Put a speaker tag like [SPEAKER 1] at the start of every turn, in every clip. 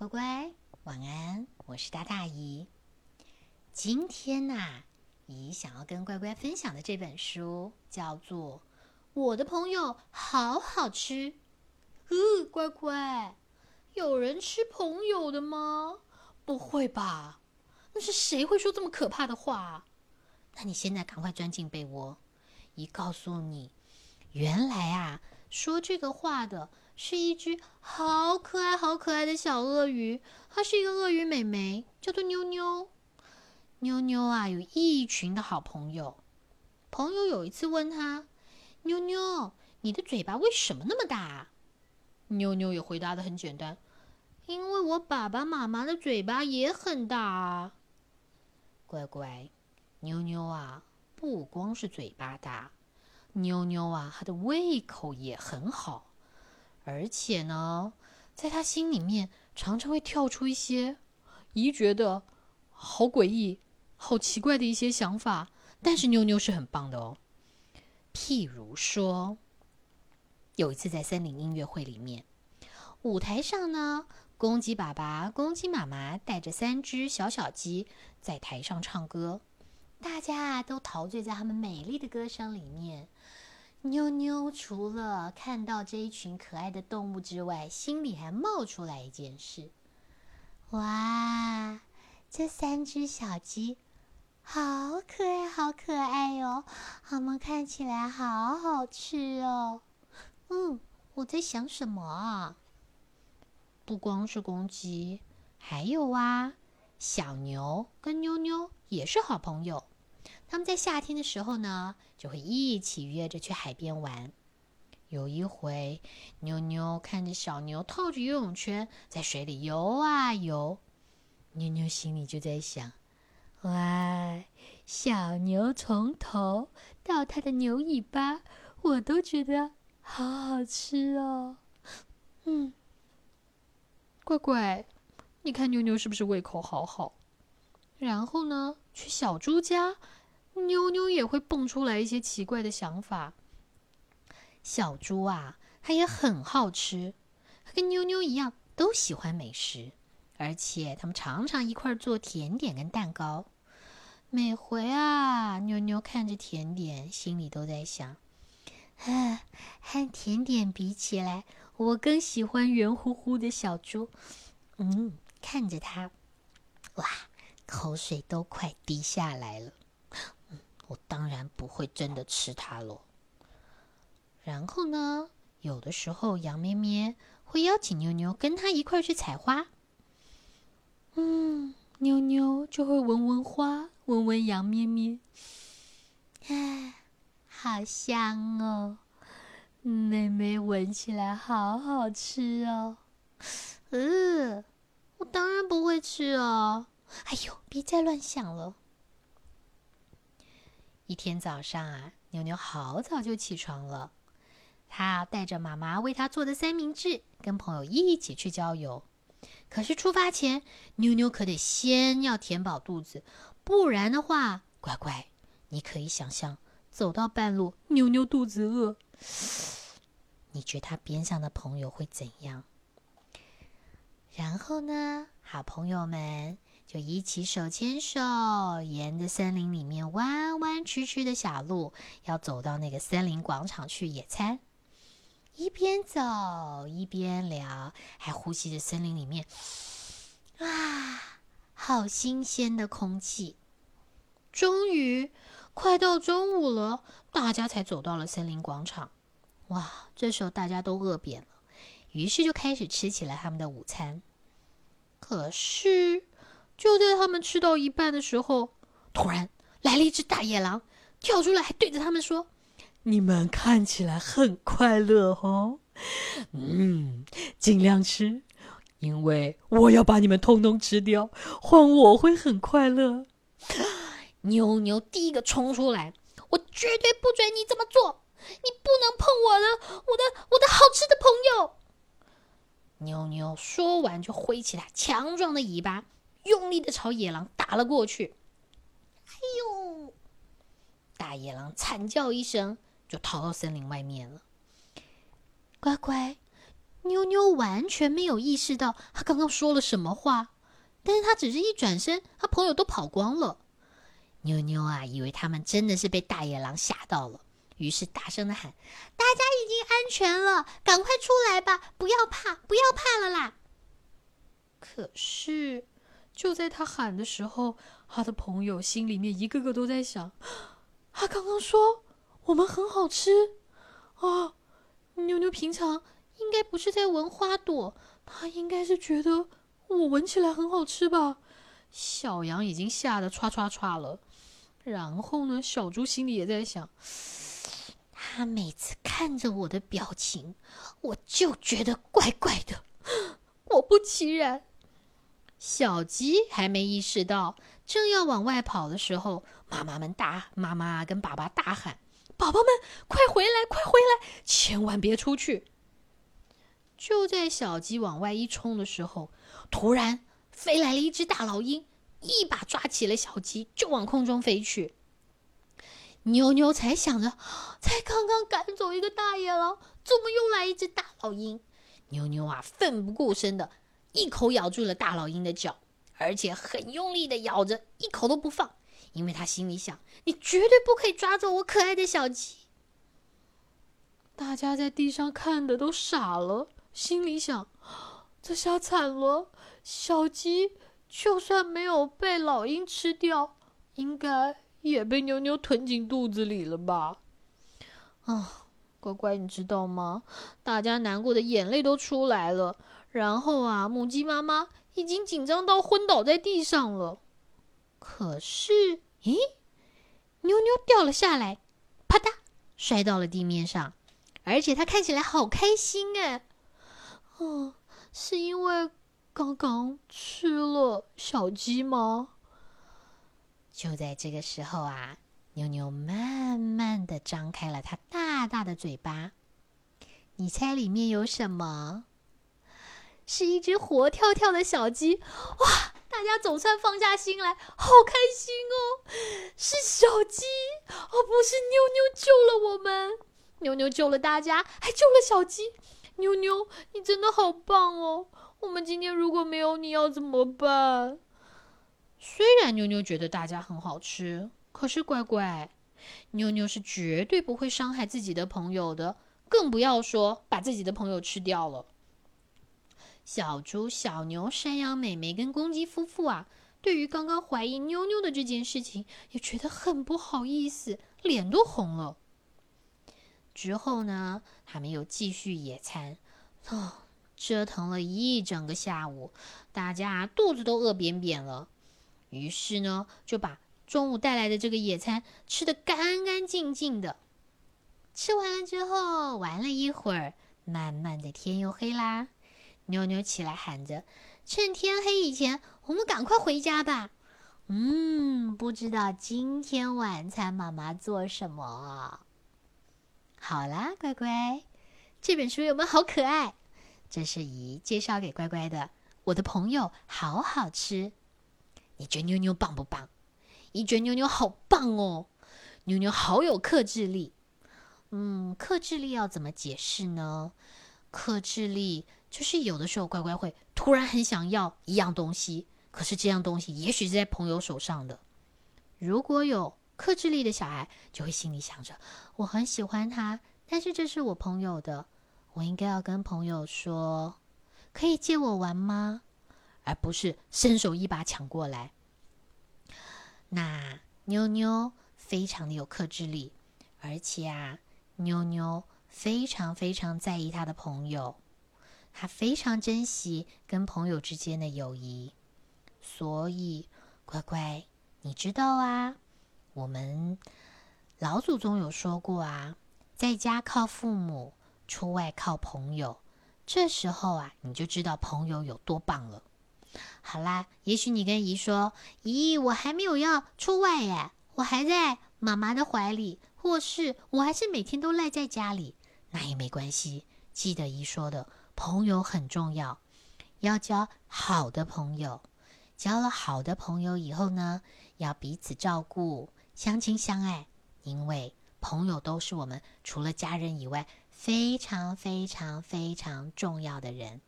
[SPEAKER 1] 乖乖，晚安！我是大大姨。今天呐，姨想要跟乖乖分享的这本书叫做《我的朋友好好吃》。呃，乖乖，有人吃朋友的吗？不会吧？那是谁会说这么可怕的话？那你现在赶快钻进被窝。姨告诉你，原来啊，说这个话的。是一只好可爱、好可爱的小鳄鱼，它是一个鳄鱼美眉，叫做妞妞。妞妞啊，有一群的好朋友。朋友有一次问他：“妞妞，你的嘴巴为什么那么大？”妞妞也回答的很简单：“因为我爸爸妈妈的嘴巴也很大啊。”乖乖，妞妞啊，不光是嘴巴大，妞妞啊，她的胃口也很好。而且呢，在他心里面常常会跳出一些咦觉得好诡异、好奇怪的一些想法。但是妞妞是很棒的哦。譬如说，有一次在森林音乐会里面，舞台上呢，公鸡爸爸、公鸡妈妈带着三只小小鸡在台上唱歌，大家都陶醉在他们美丽的歌声里面。妞妞除了看到这一群可爱的动物之外，心里还冒出来一件事：哇，这三只小鸡好可爱，好可爱哟！它们看起来好好吃哦。嗯，我在想什么啊？不光是公鸡，还有啊，小牛跟妞妞也是好朋友。他们在夏天的时候呢，就会一起约着去海边玩。有一回，妞妞看着小牛套着游泳圈在水里游啊游，妞妞心里就在想：哇，小牛从头到它的牛尾巴，我都觉得好好吃哦。嗯，乖乖，你看妞妞是不是胃口好好？然后呢，去小猪家。妞妞也会蹦出来一些奇怪的想法。小猪啊，它也很好吃，它跟妞妞一样，都喜欢美食，而且他们常常一块做甜点跟蛋糕。每回啊，妞妞看着甜点，心里都在想：啊，和甜点比起来，我更喜欢圆乎乎的小猪。嗯，看着它，哇，口水都快滴下来了。我当然不会真的吃它了。然后呢，有的时候羊咩咩会邀请妞妞跟他一块去采花。嗯，妞妞就会闻闻花，闻闻羊咩咩。哎，好香哦！妹妹闻起来好好吃哦。嗯，我当然不会吃哦。哎呦，别再乱想了。一天早上啊，妞妞好早就起床了。她带着妈妈为她做的三明治，跟朋友一起去郊游。可是出发前，妞妞可得先要填饱肚子，不然的话，乖乖，你可以想象，走到半路，妞妞肚子饿，你觉得她边上的朋友会怎样？然后呢，好朋友们。就一起手牵手，沿着森林里面弯弯曲曲的小路，要走到那个森林广场去野餐。一边走一边聊，还呼吸着森林里面 啊，好新鲜的空气。终于，快到中午了，大家才走到了森林广场。哇，这时候大家都饿扁了，于是就开始吃起了他们的午餐。可是。就在他们吃到一半的时候，突然来了一只大野狼，跳出来还对着他们说：“你们看起来很快乐哦，嗯，尽量吃，因为我要把你们通通吃掉，换我会很快乐。”妞妞第一个冲出来：“我绝对不准你这么做，你不能碰我的，我的，我的好吃的朋友。”妞妞说完就挥起它强壮的尾巴。用力的朝野狼打了过去，哎呦！大野狼惨叫一声，就逃到森林外面了。乖乖，妞妞完全没有意识到他刚刚说了什么话，但是他只是一转身，他朋友都跑光了。妞妞啊，以为他们真的是被大野狼吓到了，于是大声的喊：“大家已经安全了，赶快出来吧！不要怕，不要怕了啦！”可是，就在他喊的时候，他的朋友心里面一个个都在想：他刚刚说我们很好吃啊！妞妞平常应该不是在闻花朵，他应该是觉得我闻起来很好吃吧？小羊已经吓得唰唰唰了。然后呢，小猪心里也在想：他每次看着我的表情，我就觉得怪怪的。果不其然，小鸡还没意识到，正要往外跑的时候，妈妈们大妈妈跟爸爸大喊：“宝宝们，快回来，快回来，千万别出去！”就在小鸡往外一冲的时候，突然飞来了一只大老鹰。一把抓起了小鸡，就往空中飞去。妞妞才想着，才刚刚赶走一个大野狼，怎么又来一只大老鹰？妞妞啊，奋不顾身的一口咬住了大老鹰的脚，而且很用力的咬着，一口都不放，因为他心里想：你绝对不可以抓走我可爱的小鸡。大家在地上看的都傻了，心里想：这下惨了，小鸡。就算没有被老鹰吃掉，应该也被妞妞吞进肚子里了吧？啊，乖乖，你知道吗？大家难过的眼泪都出来了。然后啊，母鸡妈妈已经紧张到昏倒在地上了。可是，咦，妞妞掉了下来，啪嗒，摔到了地面上，而且它看起来好开心哎。哦，是因为。刚刚吃了小鸡吗？就在这个时候啊，妞妞慢慢的张开了它大大大的嘴巴。你猜里面有什么？是一只活跳跳的小鸡！哇，大家总算放下心来，好开心哦！是小鸡，而不是妞妞救了我们。妞妞救了大家，还救了小鸡。妞妞，你真的好棒哦！我们今天如果没有你要怎么办？虽然妞妞觉得大家很好吃，可是乖乖，妞妞是绝对不会伤害自己的朋友的，更不要说把自己的朋友吃掉了。小猪、小牛、山羊、美美跟公鸡夫妇啊，对于刚刚怀疑妞妞的这件事情，也觉得很不好意思，脸都红了。之后呢，他们又继续野餐，哦。折腾了一整个下午，大家肚子都饿扁扁了。于是呢，就把中午带来的这个野餐吃的干干净净的。吃完了之后，玩了一会儿，慢慢的天又黑啦。妞妞起来喊着：“趁天黑以前，我们赶快回家吧。”嗯，不知道今天晚餐妈妈做什么？好啦，乖乖，这本书有没有好可爱？这是姨介绍给乖乖的，我的朋友好好吃。你觉得妞妞棒不棒？姨觉得妞妞好棒哦，妞妞好有克制力。嗯，克制力要怎么解释呢？克制力就是有的时候乖乖会突然很想要一样东西，可是这样东西也许是在朋友手上的。如果有克制力的小孩，就会心里想着我很喜欢他，但是这是我朋友的。我应该要跟朋友说，可以借我玩吗？而不是伸手一把抢过来。那妞妞非常的有克制力，而且啊，妞妞非常非常在意她的朋友，她非常珍惜跟朋友之间的友谊。所以，乖乖，你知道啊，我们老祖宗有说过啊，在家靠父母。出外靠朋友，这时候啊，你就知道朋友有多棒了。好啦，也许你跟姨说：“姨，我还没有要出外耶，我还在妈妈的怀里，或是我还是每天都赖在家里。”那也没关系，记得姨说的，朋友很重要，要交好的朋友。交了好的朋友以后呢，要彼此照顾，相亲相爱，因为朋友都是我们除了家人以外。非常非常非常重要的人。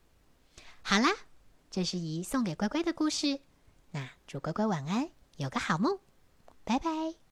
[SPEAKER 1] 好啦，这是姨送给乖乖的故事。那祝乖乖晚安，有个好梦，拜拜。